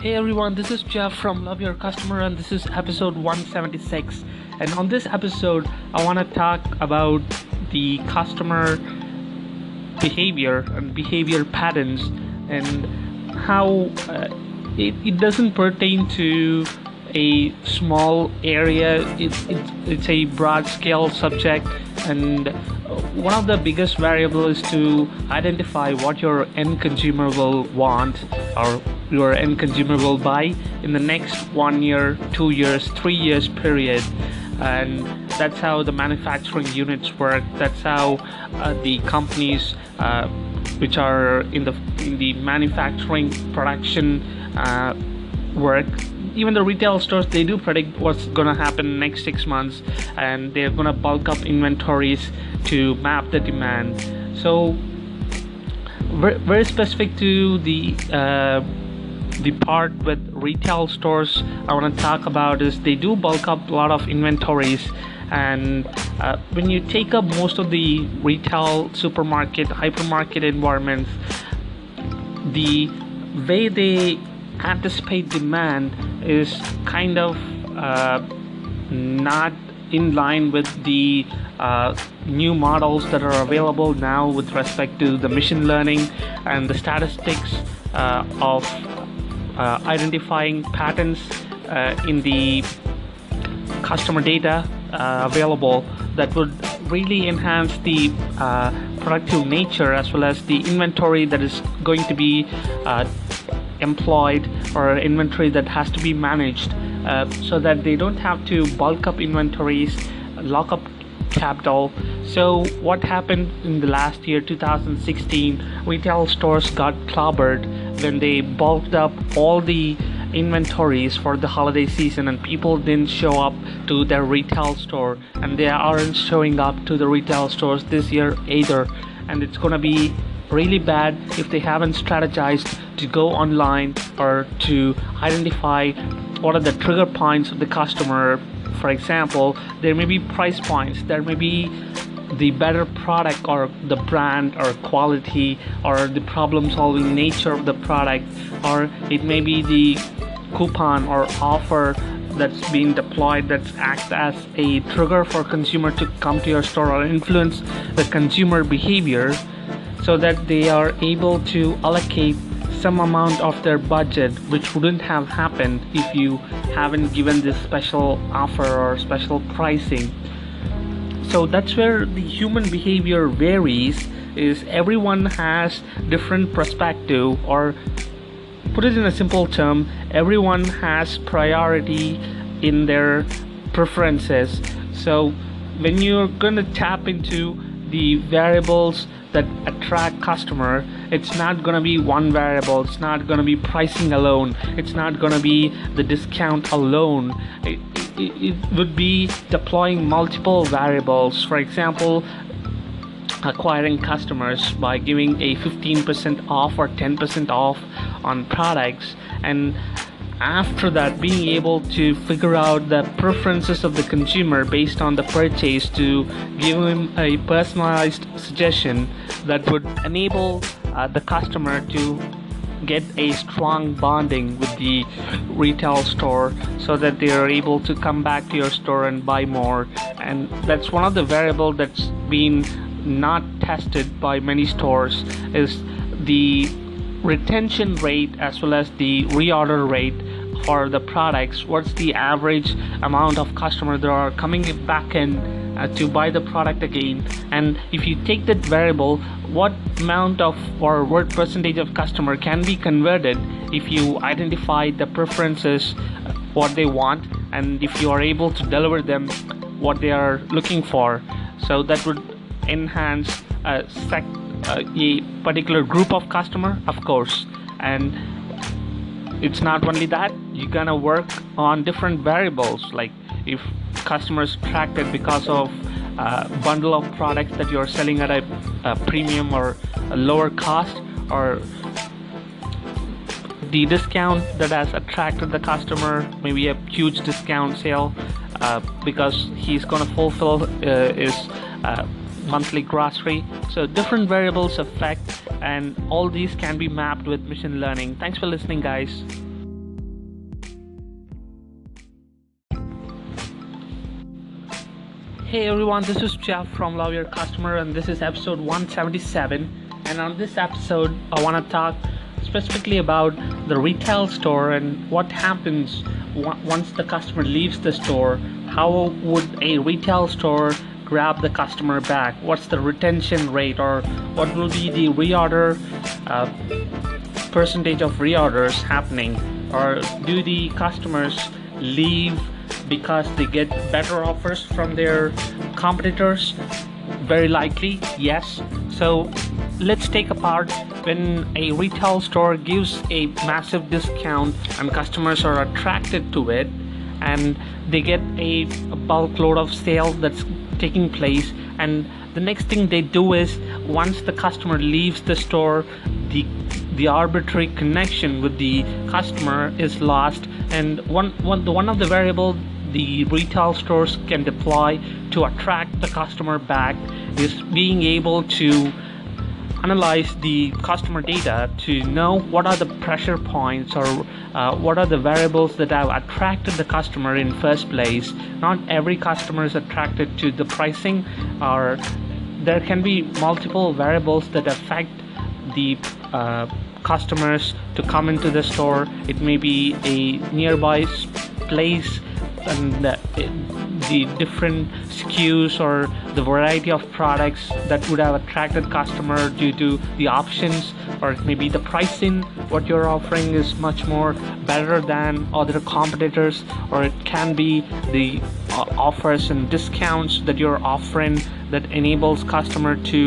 Hey everyone, this is Jeff from Love Your Customer, and this is episode 176. And on this episode, I want to talk about the customer behavior and behavior patterns and how uh, it, it doesn't pertain to a small area, it, it, it's a broad scale subject and one of the biggest variables is to identify what your end consumer will want or your end consumer will buy in the next one year two years three years period. And that's how the manufacturing units work. That's how uh, the companies uh, which are in the in the manufacturing production uh, work. Even the retail stores they do predict what's gonna happen next six months and they're gonna bulk up inventories to map the demand. So very, very specific to the uh, the part with retail stores. I want to talk about is they do bulk up a lot of inventories and uh, when you take up most of the retail supermarket hypermarket environments the way they anticipate demand is kind of uh, not in line with the uh, new models that are available now with respect to the machine learning and the statistics uh, of identifying patterns uh, in the customer data uh, available that would really enhance the productive nature as well as the inventory that is going to be employed or inventory that has to be managed uh, so that they don't have to bulk up inventories lock up capital. So what happened in the last year 2016 retail stores got clobbered when they bulked up all the inventories for the holiday season and people didn't show up to their retail store and they aren't showing up to the retail stores this year either. And it's gonna be really bad if they haven't strategized to go online or to identify what are the trigger points of the customer. For example there may be price points there may be the better product or the brand or quality or the problem solving nature of the product or it may be the coupon or offer that's being deployed that acts as a trigger for consumer to come to your store or influence the consumer behavior so that they are able to allocate some amount of their budget which wouldn't have happened if you haven't given this special offer or special pricing so that's where the human behavior varies is everyone has different perspective or put it in a simple term everyone has priority in their preferences. So when you're going to tap into the variables that attract customer it's not going to be one variable it's not going to be pricing alone it's not going to be the discount alone it, would be deploying multiple variables. For example acquiring customers by giving a 15% off or 10% off on products. And after that being able to figure out the preferences of the consumer based on the purchase to give him a personalized suggestion that would enable uh, the customer to get a strong bonding with the retail store so that they are able to come back to your store and buy more. And that's one of the variable that's been not tested by many stores is the retention rate as well as the reorder rate for the products. What's the average amount of customers that are coming back in uh, to buy the product again. And if you take that variable what amount of or what percentage of customer can be converted if you identify the preferences uh, what they want and if you are able to deliver them what they are looking for. So that would enhance a, sec, uh, a particular group of customer of course. And it's not only that you're gonna work on different variables. Like if customers attracted because of a uh, bundle of products that you're selling at a, a premium or a lower cost or the discount that has attracted the customer maybe a huge discount sale uh, because he's going to fulfill uh, his uh, monthly grocery. So different variables affect and all these can be mapped with machine learning. Thanks for listening guys Hey everyone, this is Jeff from Love Your Customer, and this is episode 177. And on this episode, I want to talk specifically about the retail store and what happens once the customer leaves the store. How would a retail store grab the customer back? What's the retention rate, or what will be the reorder uh, percentage of reorders happening? Or do the customers leave? Because they get better offers from their competitors? Very likely, yes. So let's take apart when a retail store gives a massive discount and customers are attracted to it and they get a, bulk load of sales that's taking place and the next thing they do is once the customer leaves the store the the arbitrary connection with the customer is lost and one one the one of the variable the retail stores can deploy to attract the customer back is being able to analyze the customer data to know what are the pressure points or uh, what are the variables that have attracted the customer in first place. Not every customer is attracted to the pricing or there can be multiple variables that affect the uh, customers to come into the store. It may be a nearby place and the, the different SKUs or the variety of products that would have attracted customer due to the options or maybe the pricing. What you're offering is much more better than other competitors or it can be the uh, offers and discounts that you're offering that enables customer to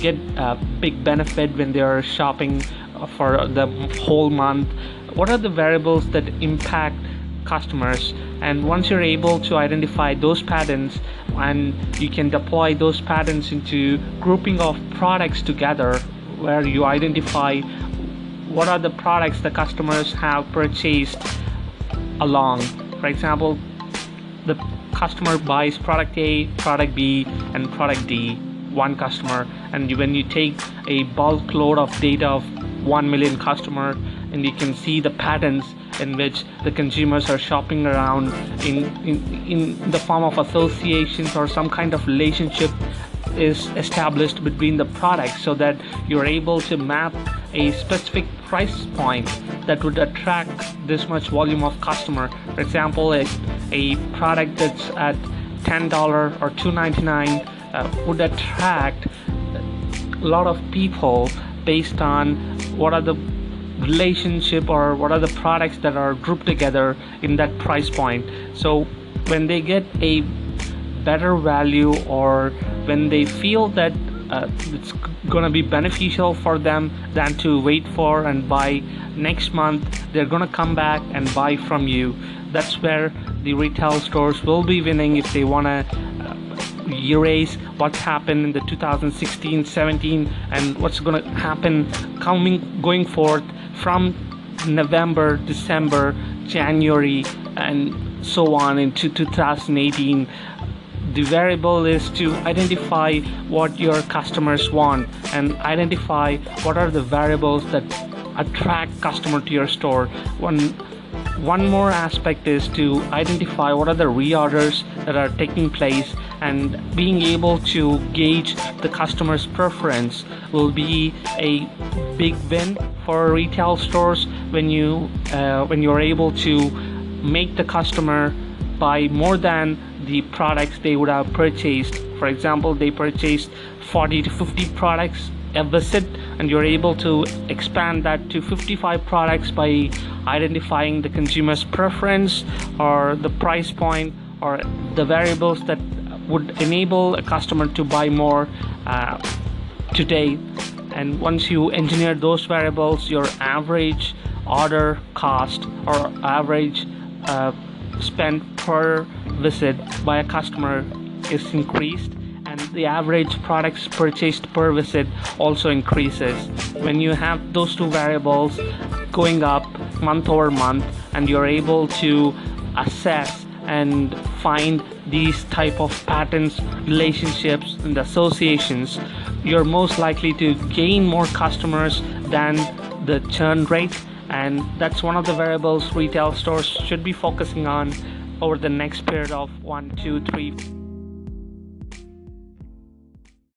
get a big benefit when they're shopping for the whole month what are the variables that impact customers? And once you're able to identify those patterns and you can deploy those patterns into grouping of products together where you identify what are the products the customers have purchased along. For example the customer buys product A product B and product D one customer. And when you take a bulk load of data of 1 million customer and you can see the patterns in which the consumers are shopping around in, in, in the form of associations or some kind of relationship is established between the products so that you're able to map a specific price point that would attract this much volume of customer. For example a, a product that's at $10 or $2.99 uh, would attract a lot of people based on what are the relationship or what are the products that are grouped together in that price point. So when they get a better value or when they feel that uh, it's going to be beneficial for them than to wait for and buy next month they're going to come back and buy from you. That's where the retail stores will be winning if they uh, erase what happened in the 2016 17 and what's going to happen coming going forth from November, December, January, and so on into 2018. The variable is to identify what your customers want and identify what are the variables that attract customer to your store. One one more aspect is to identify what are the reorders that are taking place and being able to gauge the customer's preference will be a big win for retail stores when you uh, when you're able to make the customer buy more than the products they would have purchased. For example they purchased 40 to 50 products a visit and you're able to expand that to 55 products by identifying the consumer's preference or the price point or the variables that would enable a customer to buy more uh, today. And once you engineer those variables your average order cost or average uh, spend per visit by a customer is increased the average products purchased per visit also increases. When you have those two variables going up month over month and you're able to assess and find these type of patterns relationships and associations you're most likely to gain more customers than the churn rate. And that's one of the variables retail stores should be focusing on over the next period of one two three